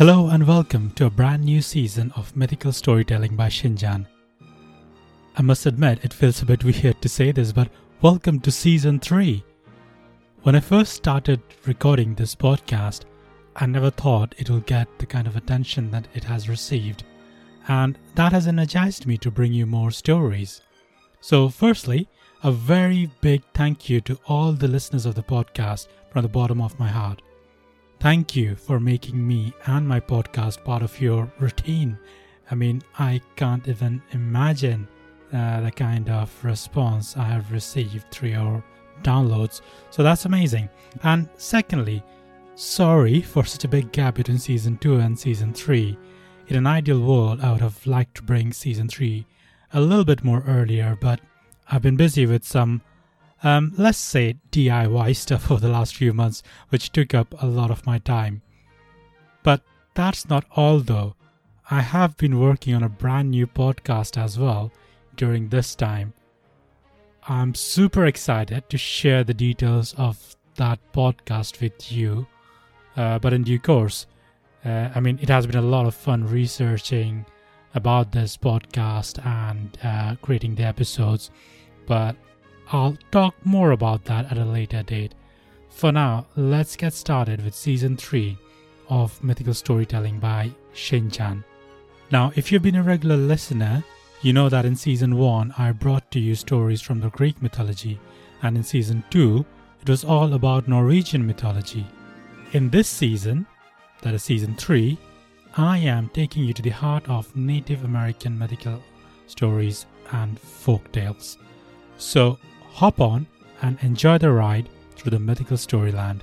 Hello and welcome to a brand new season of Mythical Storytelling by Shinjan. I must admit, it feels a bit weird to say this, but welcome to season 3. When I first started recording this podcast, I never thought it will get the kind of attention that it has received, and that has energized me to bring you more stories. So, firstly, a very big thank you to all the listeners of the podcast from the bottom of my heart. Thank you for making me and my podcast part of your routine. I mean, I can't even imagine uh, the kind of response I have received through your downloads. So that's amazing. And secondly, sorry for such a big gap between season 2 and season 3. In an ideal world, I would have liked to bring season 3 a little bit more earlier, but I've been busy with some um, let's say DIY stuff for the last few months, which took up a lot of my time. But that's not all though. I have been working on a brand new podcast as well during this time. I'm super excited to share the details of that podcast with you, uh, but in due course. Uh, I mean, it has been a lot of fun researching about this podcast and uh, creating the episodes, but I'll talk more about that at a later date. For now, let's get started with season 3 of Mythical Storytelling by Shinjan. Now, if you've been a regular listener, you know that in season 1 I brought to you stories from the Greek mythology, and in season 2 it was all about Norwegian mythology. In this season, that is season 3, I am taking you to the heart of Native American mythical stories and folk tales. So hop on and enjoy the ride through the mythical storyland.